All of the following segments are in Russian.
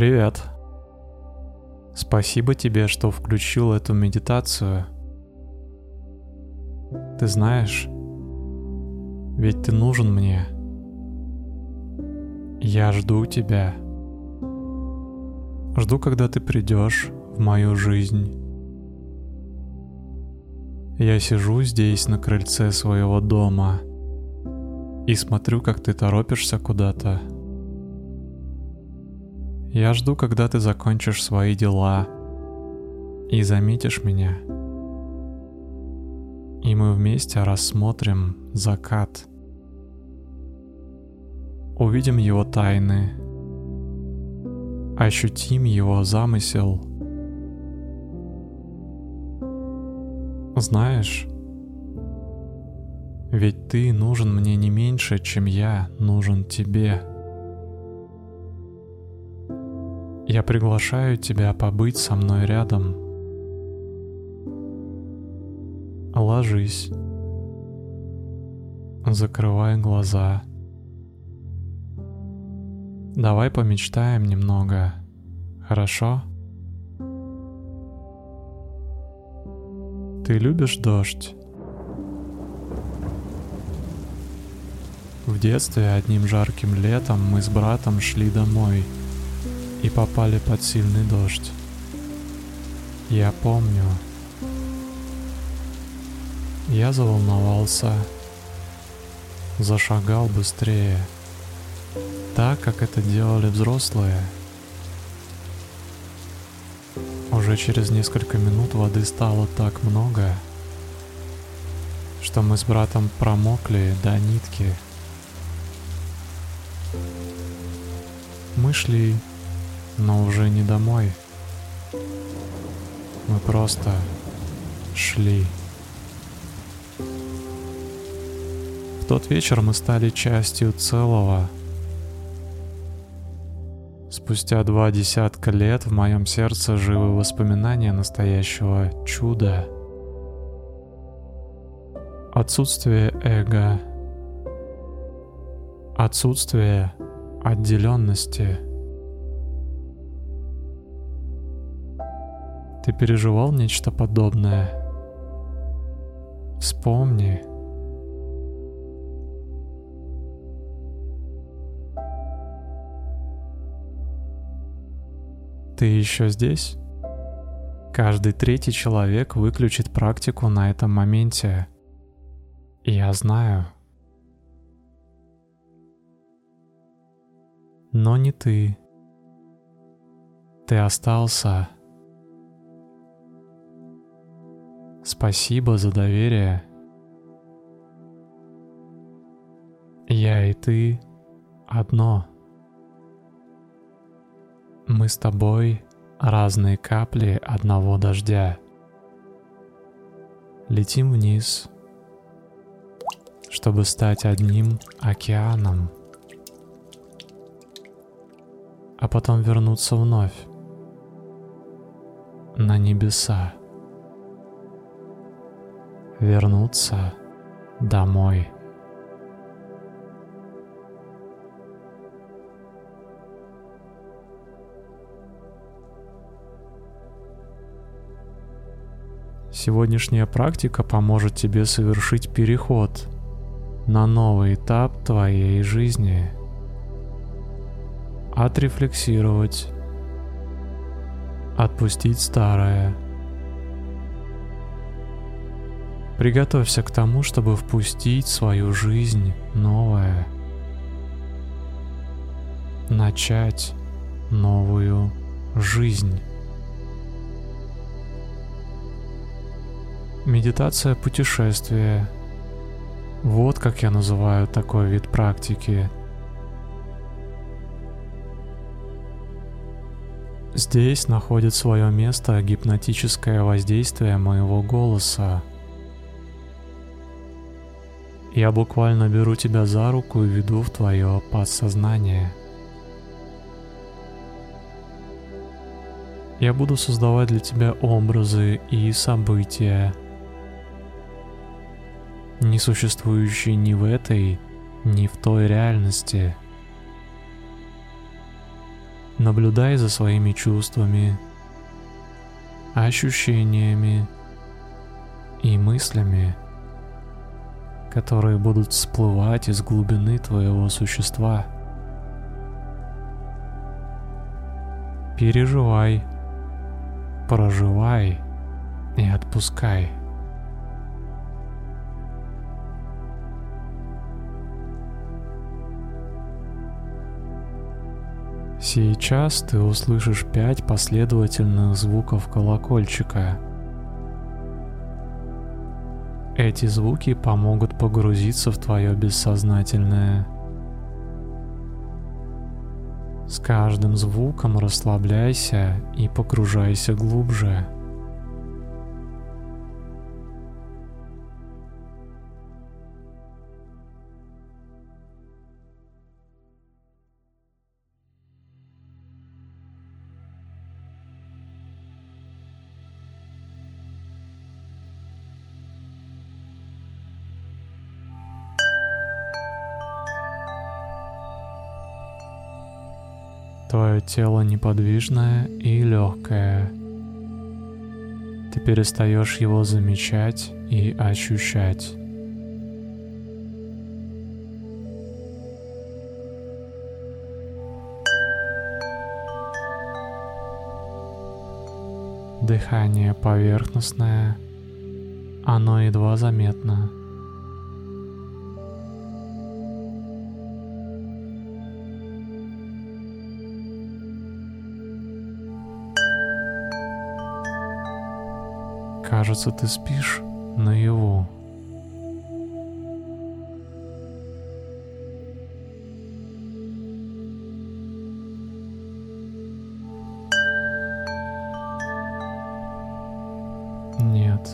Привет. Спасибо тебе, что включил эту медитацию. Ты знаешь, ведь ты нужен мне. Я жду тебя. Жду, когда ты придешь в мою жизнь. Я сижу здесь на крыльце своего дома и смотрю, как ты торопишься куда-то. Я жду, когда ты закончишь свои дела и заметишь меня. И мы вместе рассмотрим закат. Увидим его тайны, ощутим его замысел. Знаешь, ведь ты нужен мне не меньше, чем я нужен тебе. Я приглашаю тебя побыть со мной рядом. Ложись. Закрывай глаза. Давай помечтаем немного. Хорошо? Ты любишь дождь? В детстве одним жарким летом мы с братом шли домой — и попали под сильный дождь. Я помню. Я заволновался, зашагал быстрее, так, как это делали взрослые. Уже через несколько минут воды стало так много, что мы с братом промокли до нитки. Мы шли но уже не домой. Мы просто шли. В тот вечер мы стали частью целого. Спустя два десятка лет в моем сердце живы воспоминания настоящего чуда. Отсутствие эго. Отсутствие отделенности – Ты переживал нечто подобное? Вспомни. Ты еще здесь? Каждый третий человек выключит практику на этом моменте. Я знаю. Но не ты. Ты остался. Спасибо за доверие. Я и ты одно. Мы с тобой разные капли одного дождя. Летим вниз, чтобы стать одним океаном, а потом вернуться вновь на небеса вернуться домой. Сегодняшняя практика поможет тебе совершить переход на новый этап твоей жизни. Отрефлексировать, отпустить старое – Приготовься к тому, чтобы впустить в свою жизнь новое. Начать новую жизнь. Медитация путешествия. Вот как я называю такой вид практики. Здесь находит свое место гипнотическое воздействие моего голоса. Я буквально беру тебя за руку и веду в твое подсознание. Я буду создавать для тебя образы и события, не существующие ни в этой, ни в той реальности. Наблюдай за своими чувствами, ощущениями и мыслями, которые будут всплывать из глубины твоего существа. Переживай, проживай и отпускай. Сейчас ты услышишь пять последовательных звуков колокольчика. Эти звуки помогут погрузиться в твое бессознательное. С каждым звуком расслабляйся и погружайся глубже. Тело неподвижное и легкое. Ты перестаешь его замечать и ощущать. Дыхание поверхностное, оно едва заметно. Кажется, ты спишь наяву. Нет,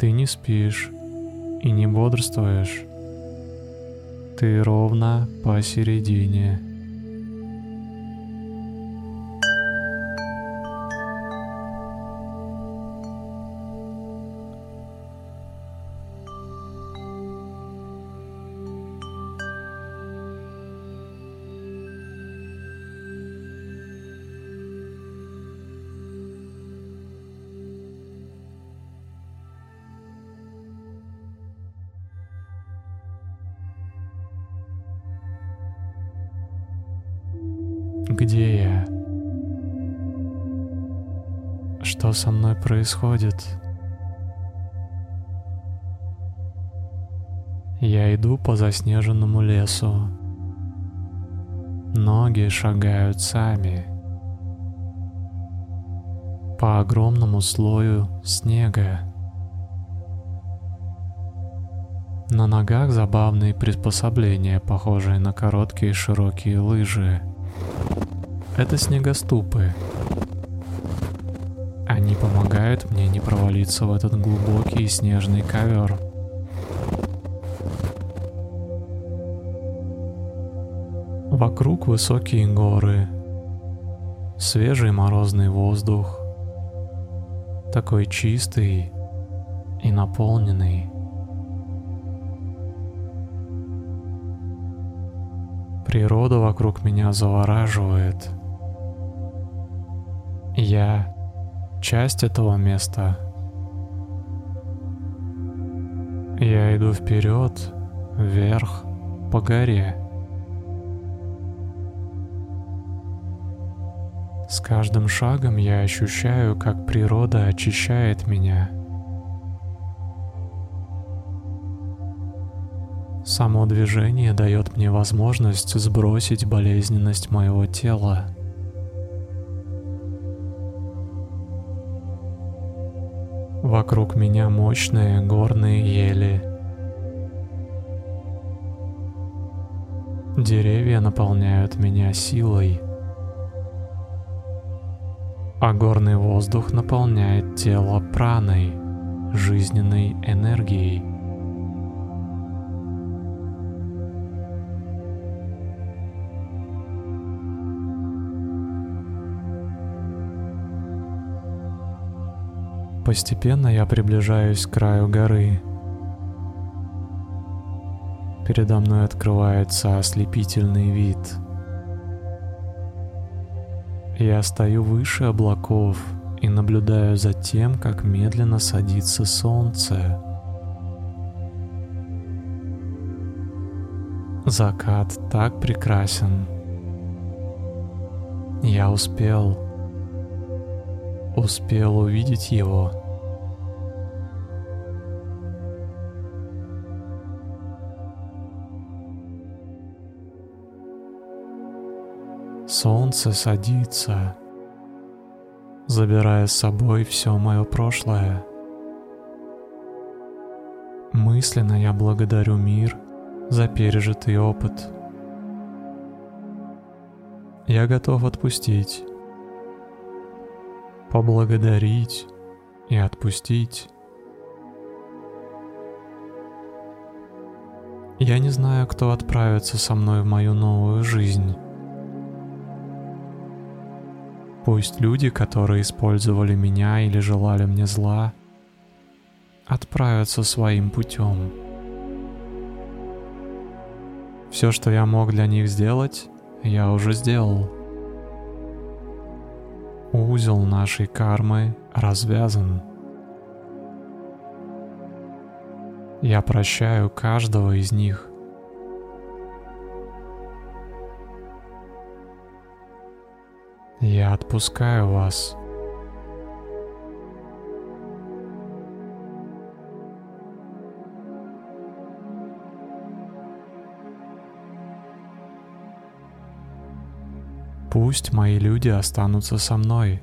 ты не спишь и не бодрствуешь. Ты ровно посередине. Где я? Что со мной происходит? Я иду по заснеженному лесу. Ноги шагают сами. По огромному слою снега. На ногах забавные приспособления, похожие на короткие широкие лыжи. Это снегоступы. Они помогают мне не провалиться в этот глубокий снежный ковер. Вокруг высокие горы, свежий морозный воздух, такой чистый и наполненный. Природа вокруг меня завораживает. Я часть этого места. Я иду вперед, вверх, по горе. С каждым шагом я ощущаю, как природа очищает меня — Само движение дает мне возможность сбросить болезненность моего тела. Вокруг меня мощные горные ели. Деревья наполняют меня силой, а горный воздух наполняет тело праной, жизненной энергией. Постепенно я приближаюсь к краю горы. Передо мной открывается ослепительный вид. Я стою выше облаков и наблюдаю за тем, как медленно садится солнце. Закат так прекрасен. Я успел, успел увидеть его. Солнце садится, забирая с собой все мое прошлое. Мысленно я благодарю мир за пережитый опыт. Я готов отпустить, поблагодарить и отпустить. Я не знаю, кто отправится со мной в мою новую жизнь. Пусть люди, которые использовали меня или желали мне зла, отправятся своим путем. Все, что я мог для них сделать, я уже сделал. Узел нашей кармы развязан. Я прощаю каждого из них. Я отпускаю вас. Пусть мои люди останутся со мной.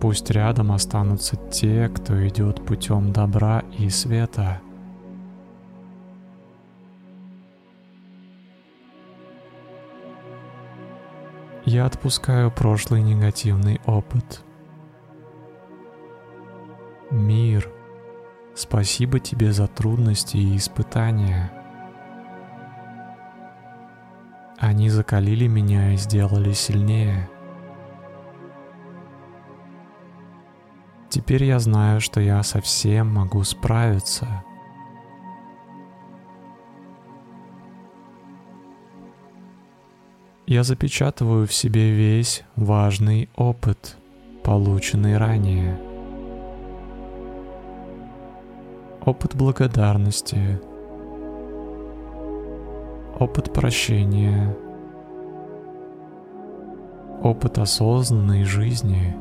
Пусть рядом останутся те, кто идет путем добра и света. Я отпускаю прошлый негативный опыт. Мир, спасибо тебе за трудности и испытания. Они закалили меня и сделали сильнее. Теперь я знаю, что я совсем могу справиться — я запечатываю в себе весь важный опыт, полученный ранее. Опыт благодарности, опыт прощения, опыт осознанной жизни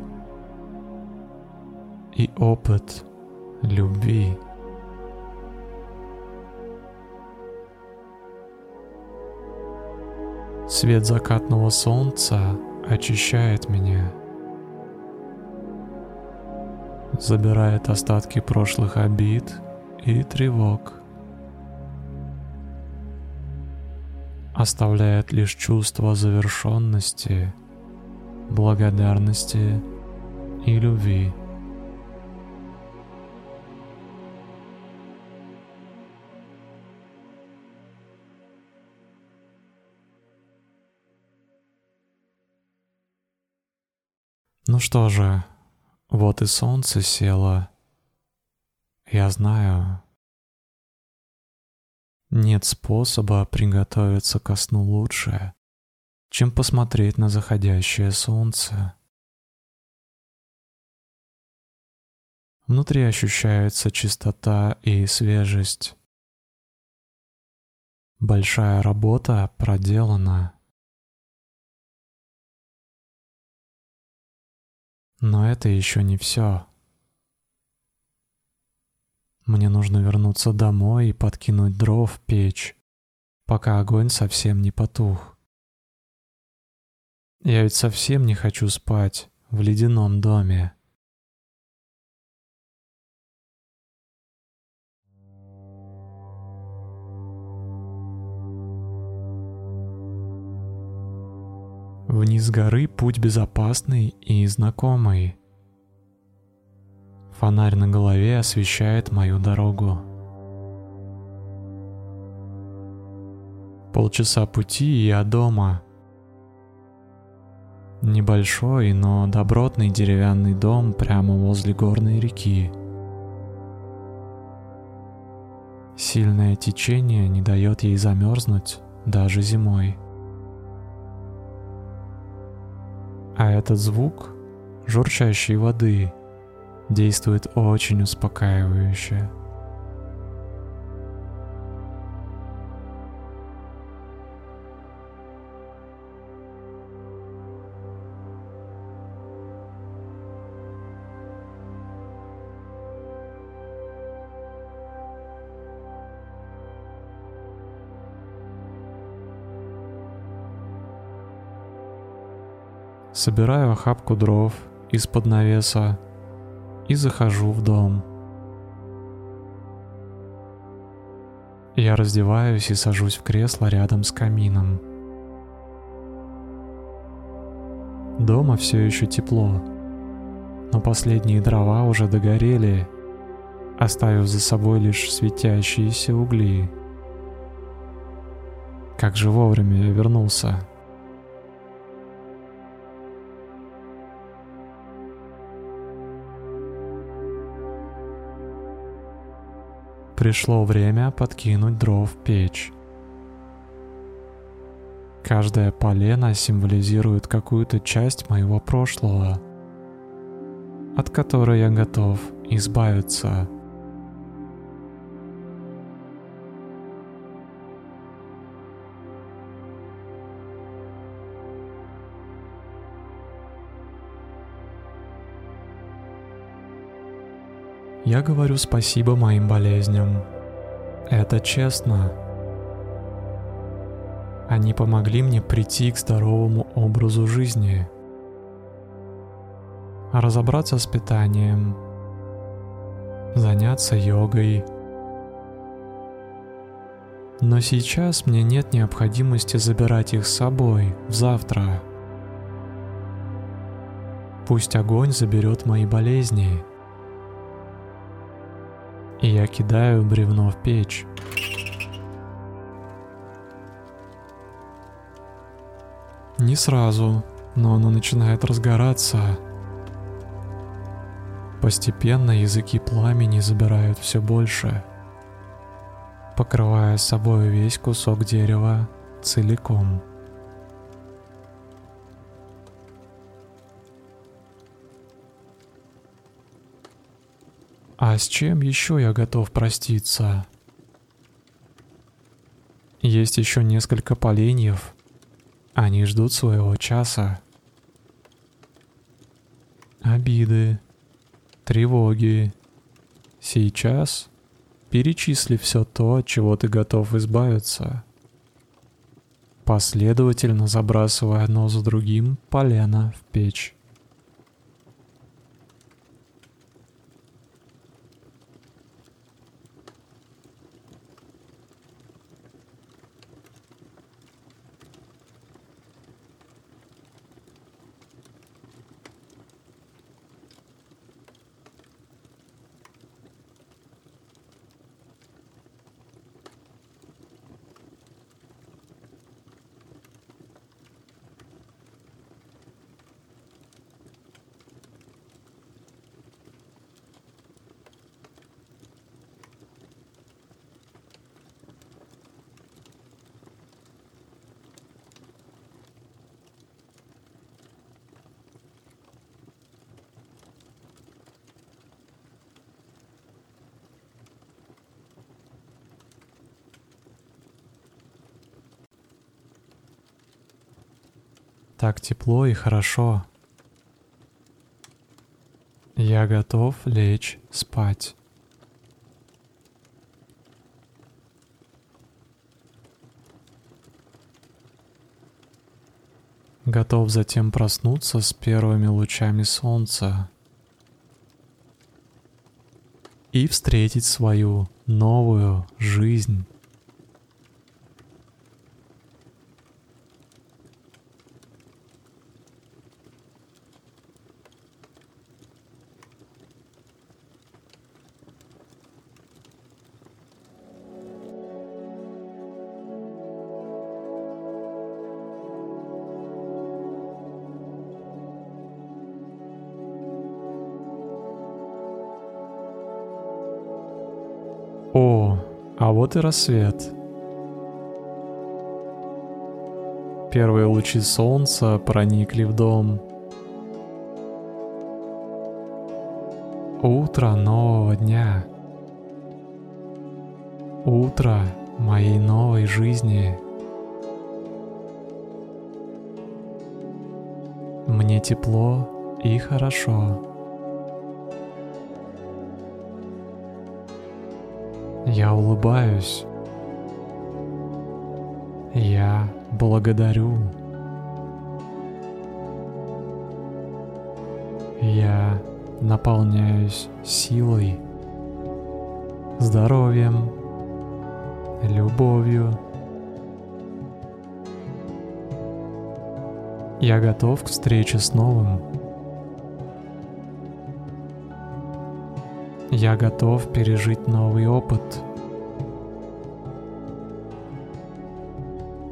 и опыт любви. Свет закатного солнца очищает меня, забирает остатки прошлых обид и тревог, оставляет лишь чувство завершенности, благодарности и любви. Ну что же, вот и солнце село. Я знаю. Нет способа приготовиться ко сну лучше, чем посмотреть на заходящее солнце. Внутри ощущается чистота и свежесть. Большая работа проделана. Но это еще не все. Мне нужно вернуться домой и подкинуть дров в печь, пока огонь совсем не потух. Я ведь совсем не хочу спать в ледяном доме. Вниз горы путь безопасный и знакомый. Фонарь на голове освещает мою дорогу. Полчаса пути и я дома. Небольшой, но добротный деревянный дом прямо возле горной реки. Сильное течение не дает ей замерзнуть даже зимой. А этот звук, журчащей воды, действует очень успокаивающе. Собираю охапку дров из-под навеса и захожу в дом. Я раздеваюсь и сажусь в кресло рядом с камином. Дома все еще тепло, но последние дрова уже догорели, оставив за собой лишь светящиеся угли. Как же вовремя я вернулся. Пришло время подкинуть дров в печь. Каждое полено символизирует какую-то часть моего прошлого, от которой я готов избавиться. Я говорю спасибо моим болезням. Это честно. Они помогли мне прийти к здоровому образу жизни, разобраться с питанием, заняться йогой. Но сейчас мне нет необходимости забирать их с собой в завтра. Пусть огонь заберет мои болезни и я кидаю бревно в печь. Не сразу, но оно начинает разгораться. Постепенно языки пламени забирают все больше, покрывая собой весь кусок дерева целиком. А с чем еще я готов проститься? Есть еще несколько поленьев. Они ждут своего часа. Обиды, тревоги. Сейчас перечисли все то, от чего ты готов избавиться. Последовательно забрасывая одно за другим полено в печь. Так тепло и хорошо. Я готов лечь спать. Готов затем проснуться с первыми лучами солнца и встретить свою новую жизнь. О, а вот и рассвет. Первые лучи солнца проникли в дом. Утро нового дня. Утро моей новой жизни. Мне тепло и хорошо. Я улыбаюсь. Я благодарю. Я наполняюсь силой, здоровьем, любовью. Я готов к встрече с новым. Я готов пережить новый опыт.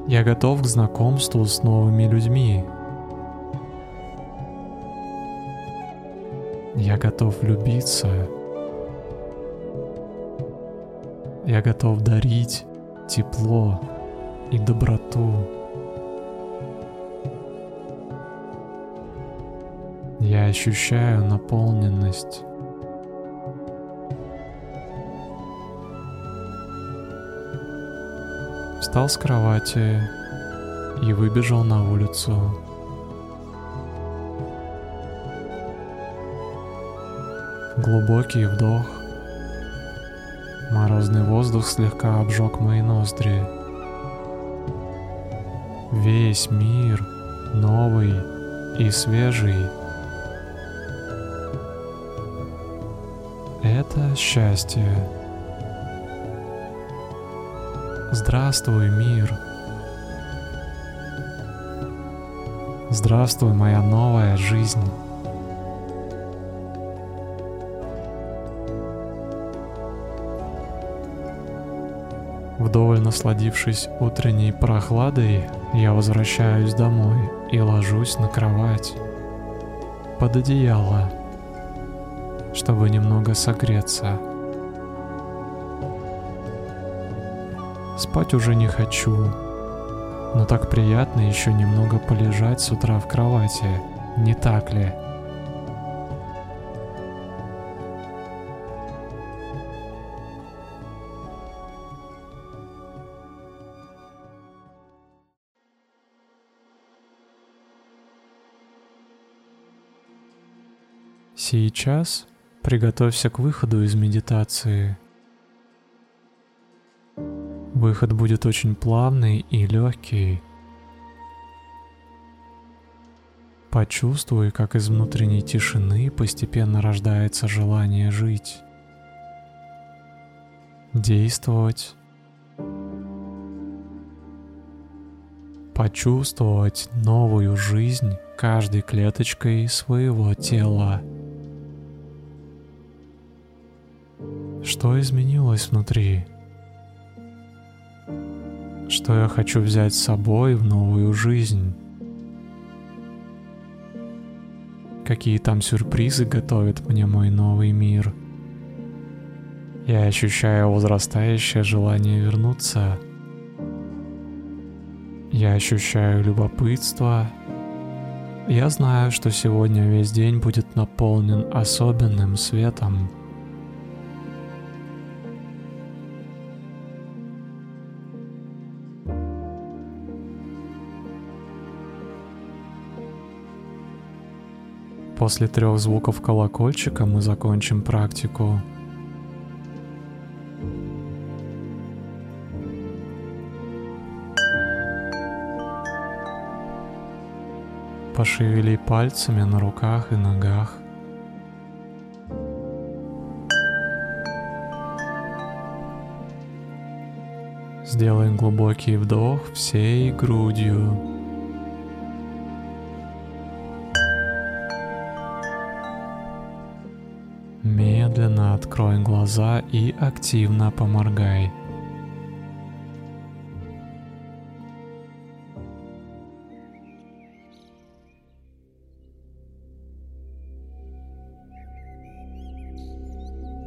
Я готов к знакомству с новыми людьми. Я готов влюбиться. Я готов дарить тепло и доброту. Я ощущаю наполненность. Встал с кровати и выбежал на улицу. Глубокий вдох. Морозный воздух слегка обжег мои ноздри. Весь мир новый и свежий. Это счастье. Здравствуй, мир. Здравствуй, моя новая жизнь. Вдоволь насладившись утренней прохладой, я возвращаюсь домой и ложусь на кровать под одеяло, чтобы немного согреться. Спать уже не хочу, но так приятно еще немного полежать с утра в кровати, не так ли? Сейчас приготовься к выходу из медитации. Выход будет очень плавный и легкий. Почувствуй, как из внутренней тишины постепенно рождается желание жить, действовать, почувствовать новую жизнь каждой клеточкой своего тела. Что изменилось внутри? Что я хочу взять с собой в новую жизнь? Какие там сюрпризы готовит мне мой новый мир? Я ощущаю возрастающее желание вернуться. Я ощущаю любопытство. Я знаю, что сегодня весь день будет наполнен особенным светом. После трех звуков колокольчика мы закончим практику. Пошевели пальцами на руках и ногах. Сделаем глубокий вдох всей грудью. Открой глаза и активно поморгай.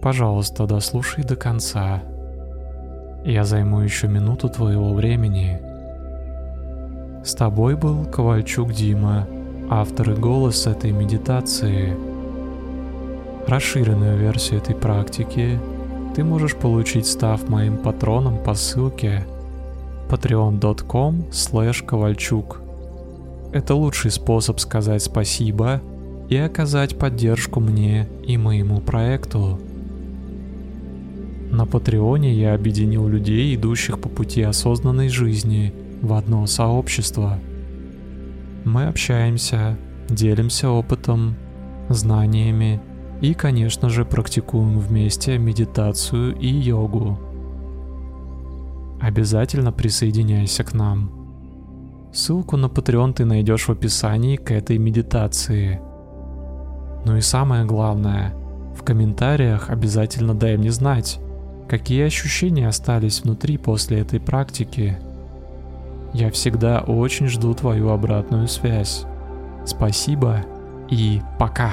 Пожалуйста, дослушай до конца. Я займу еще минуту твоего времени. С тобой был Ковальчук Дима, автор и голос этой медитации – Расширенную версию этой практики ты можешь получить, став моим патроном по ссылке patreon.com ковальчук. Это лучший способ сказать спасибо и оказать поддержку мне и моему проекту. На Патреоне я объединил людей, идущих по пути осознанной жизни, в одно сообщество. Мы общаемся, делимся опытом, знаниями и, конечно же, практикуем вместе медитацию и йогу. Обязательно присоединяйся к нам. Ссылку на Patreon ты найдешь в описании к этой медитации. Ну и самое главное, в комментариях обязательно дай мне знать, какие ощущения остались внутри после этой практики. Я всегда очень жду твою обратную связь. Спасибо и пока.